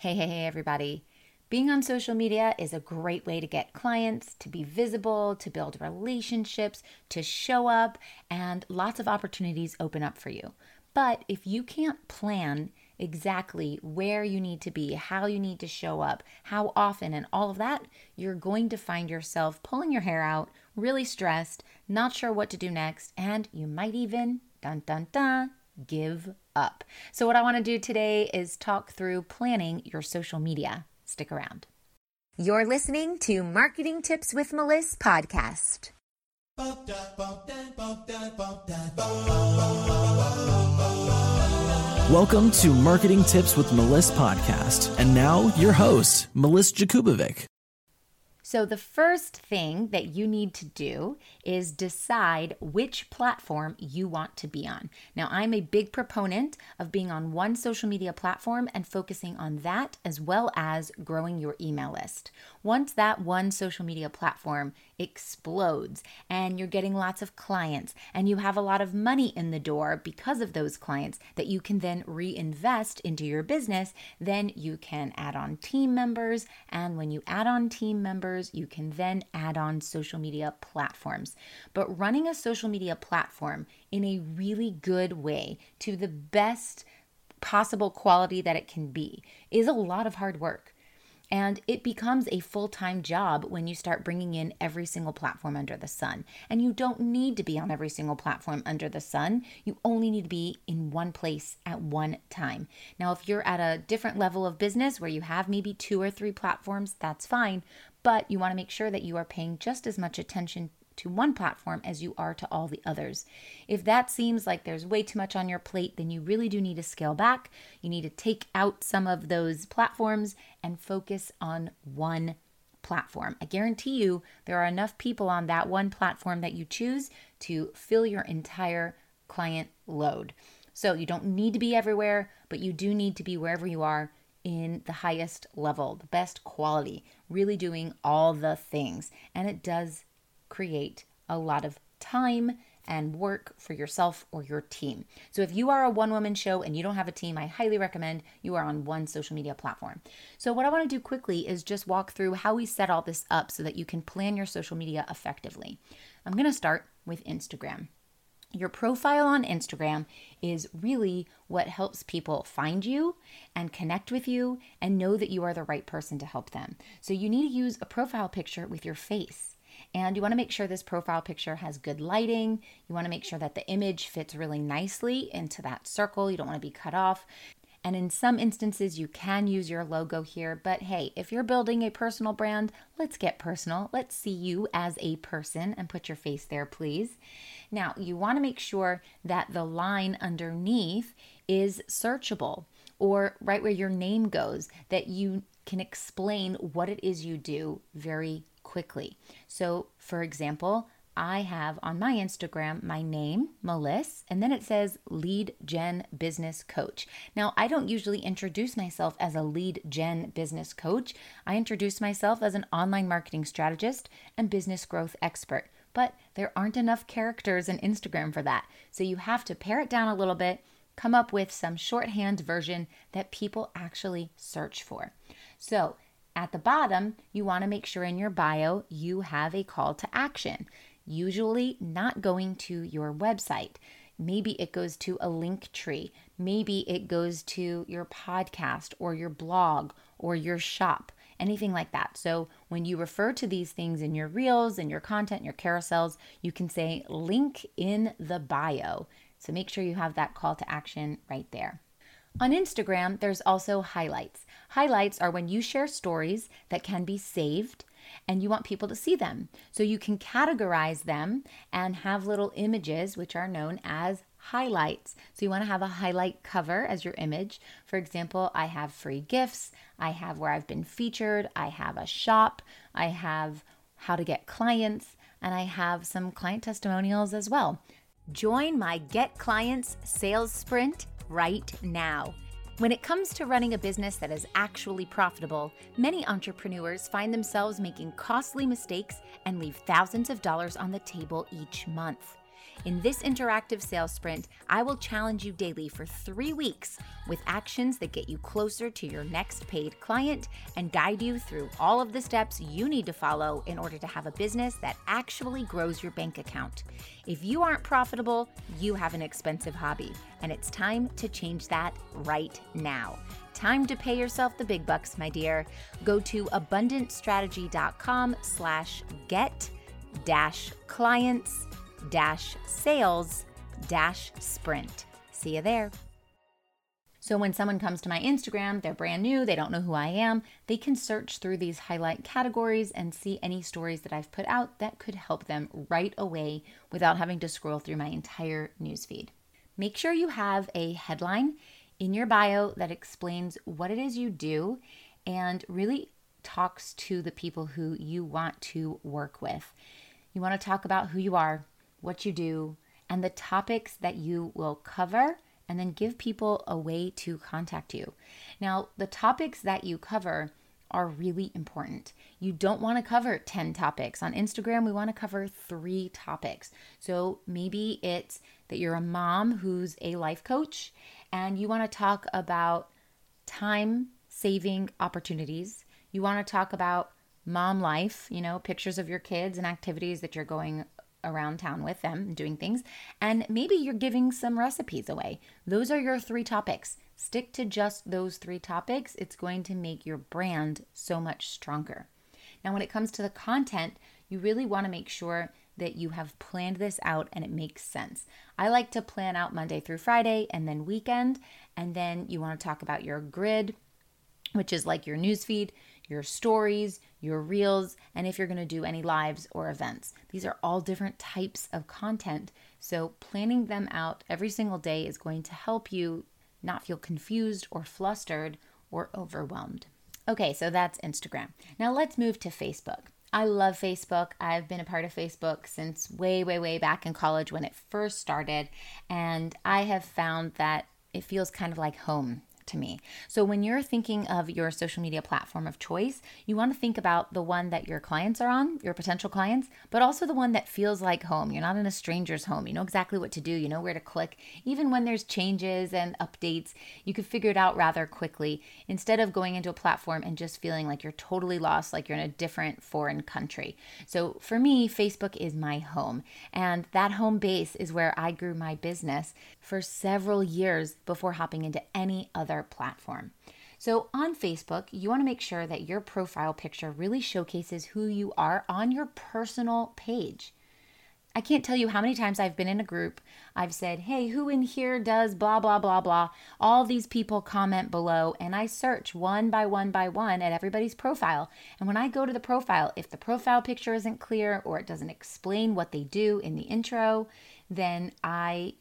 Hey, hey, hey, everybody. Being on social media is a great way to get clients, to be visible, to build relationships, to show up, and lots of opportunities open up for you. But if you can't plan exactly where you need to be, how you need to show up, how often, and all of that, you're going to find yourself pulling your hair out, really stressed, not sure what to do next, and you might even, dun dun dun, give up. So, what I want to do today is talk through planning your social media. Stick around. You're listening to Marketing Tips with Melissa podcast. Welcome to Marketing Tips with Melissa podcast. And now your host, Melissa Jakubovic. So, the first thing that you need to do is decide which platform you want to be on. Now, I'm a big proponent of being on one social media platform and focusing on that as well as growing your email list. Once that one social media platform explodes and you're getting lots of clients and you have a lot of money in the door because of those clients that you can then reinvest into your business, then you can add on team members. And when you add on team members, you can then add on social media platforms. But running a social media platform in a really good way to the best possible quality that it can be is a lot of hard work. And it becomes a full time job when you start bringing in every single platform under the sun. And you don't need to be on every single platform under the sun. You only need to be in one place at one time. Now, if you're at a different level of business where you have maybe two or three platforms, that's fine. But you want to make sure that you are paying just as much attention to one platform as you are to all the others. If that seems like there's way too much on your plate, then you really do need to scale back. You need to take out some of those platforms and focus on one platform. I guarantee you there are enough people on that one platform that you choose to fill your entire client load. So you don't need to be everywhere, but you do need to be wherever you are in the highest level, the best quality, really doing all the things. And it does create a lot of time and work for yourself or your team. So if you are a one woman show and you don't have a team, I highly recommend you are on one social media platform. So what I want to do quickly is just walk through how we set all this up so that you can plan your social media effectively. I'm going to start with Instagram. Your profile on Instagram is really what helps people find you and connect with you and know that you are the right person to help them. So you need to use a profile picture with your face. And you want to make sure this profile picture has good lighting. You want to make sure that the image fits really nicely into that circle. You don't want to be cut off. And in some instances, you can use your logo here. But hey, if you're building a personal brand, let's get personal. Let's see you as a person and put your face there, please. Now, you want to make sure that the line underneath is searchable or right where your name goes, that you can explain what it is you do very quickly. So, for example, I have on my Instagram my name, Melissa, and then it says Lead Gen Business Coach. Now, I don't usually introduce myself as a Lead Gen Business Coach. I introduce myself as an online marketing strategist and business growth expert, but there aren't enough characters in Instagram for that. So you have to pare it down a little bit, come up with some shorthand version that people actually search for. So, at the bottom, you want to make sure in your bio you have a call to action, usually not going to your website. Maybe it goes to a Linktree. Maybe it goes to your podcast or your blog or your shop, anything like that. So when you refer to these things in your reels and your content, your carousels, you can say link in the bio. So make sure you have that call to action right there. On Instagram, there's also highlights. Highlights are when you share stories that can be saved and you want people to see them. So you can categorize them and have little images, which are known as highlights. So you want to have a highlight cover as your image. For example, I have free gifts, I have where I've been featured, I have a shop, I have how to get clients, and I have some client testimonials as well. Join my Get Clients sales sprint right now. When it comes to running a business that is actually profitable, many entrepreneurs find themselves making costly mistakes and leave thousands of dollars on the table each month. In this interactive sales sprint, I will challenge you daily for three weeks with actions that get you closer to your next paid client and guide you through all of the steps you need to follow in order to have a business that actually grows your bank account. If you aren't profitable, you have an expensive hobby, and it's time to change that right now. Time to pay yourself the big bucks, my dear. Go to abundantstrategy.com slash get dash clients sales dash sprint. See you there. So when someone comes to my Instagram, they're brand new, they don't know who I am, they can search through these highlight categories and see any stories that I've put out that could help them right away without having to scroll through my entire newsfeed. Make sure you have a headline in your bio that explains what it is you do and really talks to the people who you want to work with. You want to talk about who you are, what you do, and the topics that you will cover, and then give people a way to contact you. Now, the topics that you cover are really important. You don't want to cover 10 topics. On Instagram, we want to cover three topics. So maybe it's that you're a mom who's a life coach and you want to talk about time saving opportunities. You want to talk about mom life, you know, pictures of your kids and activities that you're going around town with them doing things. And maybe you're giving some recipes away. Those are your three topics. Stick to just those three topics. It's going to make your brand so much stronger. Now, when it comes to the content, you really want to make sure that you have planned this out and it makes sense. I like to plan out Monday through Friday and then weekend. And then you want to talk about your grid, which is like your newsfeed, your stories, your reels, and if you're going to do any lives or events. These are all different types of content. So planning them out every single day is going to help you not feel confused or flustered or overwhelmed. Okay, so that's Instagram. Now let's move to Facebook. I love Facebook. I've been a part of Facebook since way, way, way back in college when it first started. And I have found that it feels kind of like home to me. So when you're thinking of your social media platform of choice, you want to think about the one that your clients are on, your potential clients, but also the one that feels like home. You're not in a stranger's home. You know exactly what to do, you know where to click. Even when there's changes and updates, you can figure it out rather quickly instead of going into a platform and just feeling like you're totally lost, like you're in a different foreign country. So for me, Facebook is my home, and that home base is where I grew my business for several years before hopping into any other platform. So, on Facebook, you want to make sure that your profile picture really showcases who you are on your personal page. I can't tell you how many times I've been in a group. I've said, hey, who in here does blah, blah, blah, blah. All these people comment below, and I search one by one by one at everybody's profile. And when I go to the profile, if the profile picture isn't clear or it doesn't explain what they do in the intro, then I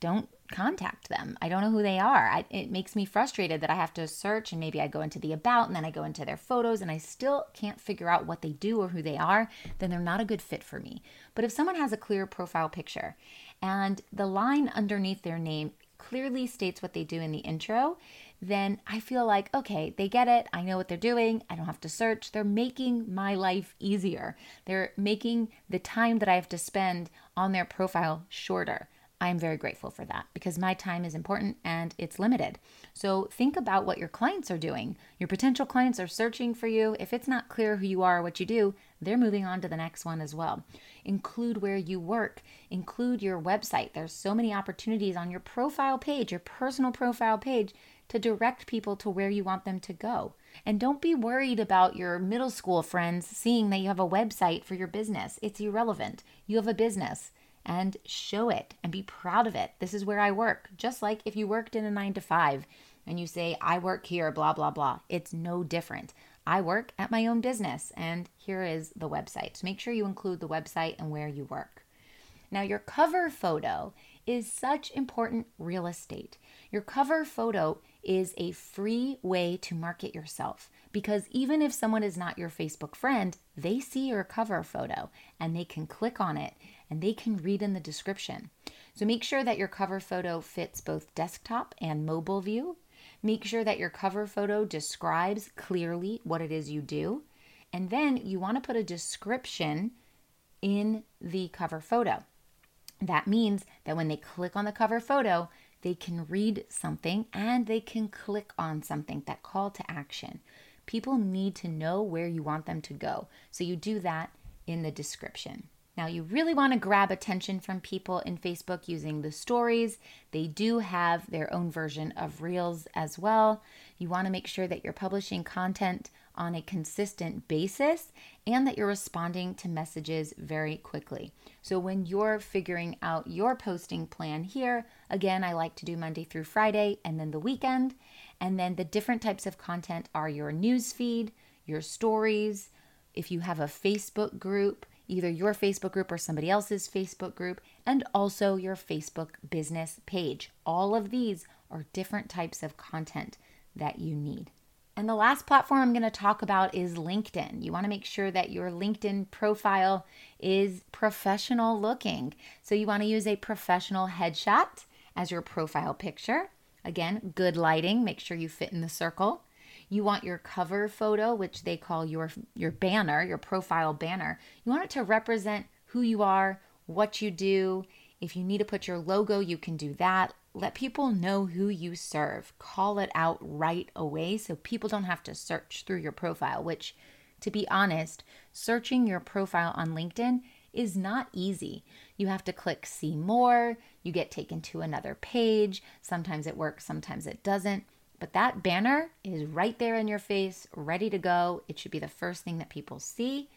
don't contact them. I don't know who they are. I, it makes me frustrated that I have to search and maybe I go into the about and then I go into their photos and I still can't figure out what they do or who they are, then they're not a good fit for me. But if someone has a clear profile picture and the line underneath their name clearly states what they do in the intro, then I feel like, okay, they get it. I know what they're doing. I don't have to search. They're making my life easier. They're making the time that I have to spend on their profile shorter. I'm very grateful for that because my time is important and it's limited. So think about what your clients are doing. Your potential clients are searching for you. If it's not clear who you are, what you do, they're moving on to the next one as well. Include where you work, include your website. There's so many opportunities on your profile page, your personal profile page, to direct people to where you want them to go. And don't be worried about your middle school friends seeing that you have a website for your business. It's irrelevant. You have a business and show it and be proud of it. This is where I work. Just like if you worked in a nine to five and you say, I work here, blah, blah, blah, it's no different. I work at my own business and here is the website. So make sure you include the website and where you work. Now, your cover photo is such important real estate. Your cover photo is a free way to market yourself because even if someone is not your Facebook friend, they see your cover photo and they can click on it and they can read in the description. So make sure that your cover photo fits both desktop and mobile view. Make sure that your cover photo describes clearly what it is you do. And then you want to put a description in the cover photo. That means that when they click on the cover photo, they can read something and they can click on something, that call to action. People need to know where you want them to go. So you do that in the description. Now, you really want to grab attention from people in Facebook using the stories. They do have their own version of Reels as well. You want to make sure that you're publishing content on a consistent basis and that you're responding to messages very quickly. So, when you're figuring out your posting plan here, again, I like to do Monday through Friday and then the weekend. And then the different types of content are your news feed, your stories. If you have a Facebook group, either your Facebook group or somebody else's Facebook group, and also your Facebook business page. All of these are different types of content that you need. And the last platform I'm going to talk about is LinkedIn. You want to make sure that your LinkedIn profile is professional looking. So you want to use a professional headshot as your profile picture. Again, good lighting, make sure you fit in the circle. You want your cover photo, which they call your your banner, your profile banner. You want it to represent who you are, what you do. If you need to put your logo, you can do that. Let people know who you serve. Call it out right away so people don't have to search through your profile, which to be honest, searching your profile on LinkedIn is not easy. You have to click see more, you get taken to another page. Sometimes it works, sometimes it doesn't. But that banner is right there in your face, ready to go. It should be the first thing that people see.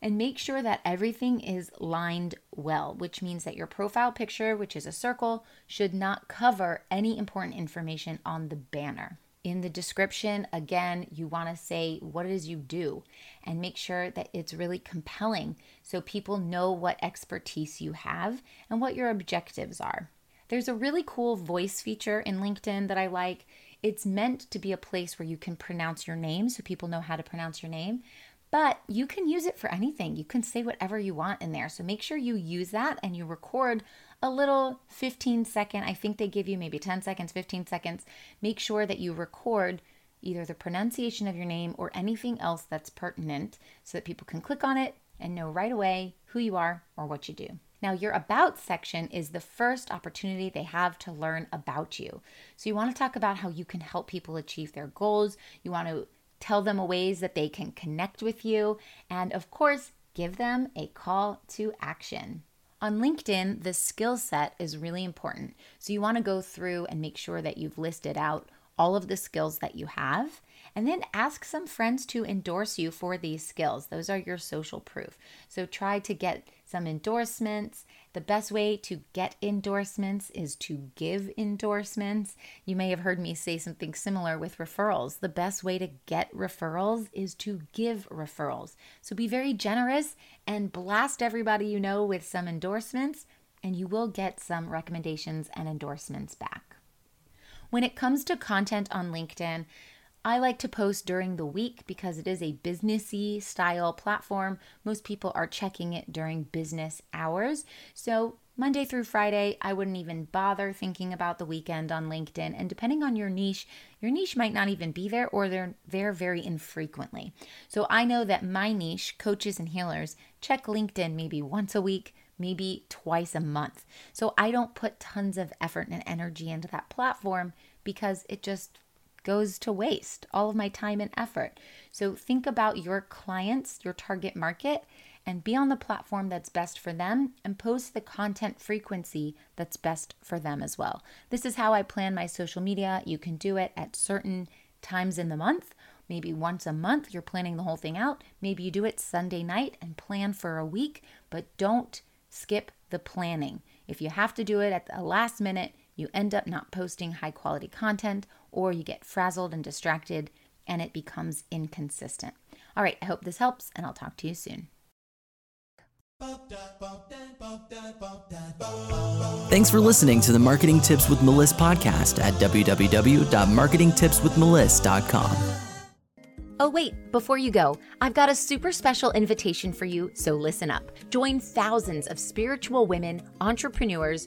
And make sure that everything is lined well, which means that your profile picture, which is a circle, should not cover any important information on the banner. In the description, again, you want to say what it is you do and make sure that it's really compelling so people know what expertise you have and what your objectives are. There's a really cool voice feature in LinkedIn that I like. It's meant to be a place where you can pronounce your name so people know how to pronounce your name, but you can use it for anything. You can say whatever you want in there. So make sure you use that and you record a little 15 second. I think they give you maybe 10 seconds, 15 seconds. Make sure that you record either the pronunciation of your name or anything else that's pertinent so that people can click on it and know right away who you are or what you do. Now, your About section is the first opportunity they have to learn about you. So, you want to talk about how you can help people achieve their goals. You want to tell them ways that they can connect with you. And of course, give them a call to action. On LinkedIn, the skill set is really important. So, you want to go through and make sure that you've listed out all of the skills that you have and then ask some friends to endorse you for these skills. Those are your social proof. So try to get some endorsements. The best way to get endorsements is to give endorsements. You may have heard me say something similar with referrals. The best way to get referrals is to give referrals. So be very generous and blast everybody you know with some endorsements, and you will get some recommendations and endorsements back. When it comes to content on LinkedIn, I like to post during the week because it is a businessy style platform. Most people are checking it during business hours. So, Monday through Friday, I wouldn't even bother thinking about the weekend on LinkedIn. And depending on your niche, your niche might not even be there or they're there very infrequently. So I know that my niche, coaches and healers, check LinkedIn maybe once a week, maybe twice a month. So I don't put tons of effort and energy into that platform because it just goes to waste, all of my time and effort. So think about your clients, your target market, and be on the platform that's best for them and post the content frequency that's best for them as well. This is how I plan my social media. You can do it at certain times in the month. Maybe once a month, you're planning the whole thing out. Maybe you do it Sunday night and plan for a week, but don't skip the planning. If you have to do it at the last minute, you end up not posting high quality content or you get frazzled and distracted and it becomes inconsistent. All right, I hope this helps and I'll talk to you soon. Thanks for listening to the Marketing Tips with Melissa podcast at www.marketingtipswithmelissa.com. Oh, wait, before you go, I've got a super special invitation for you, so listen up. Join thousands of spiritual women, entrepreneurs,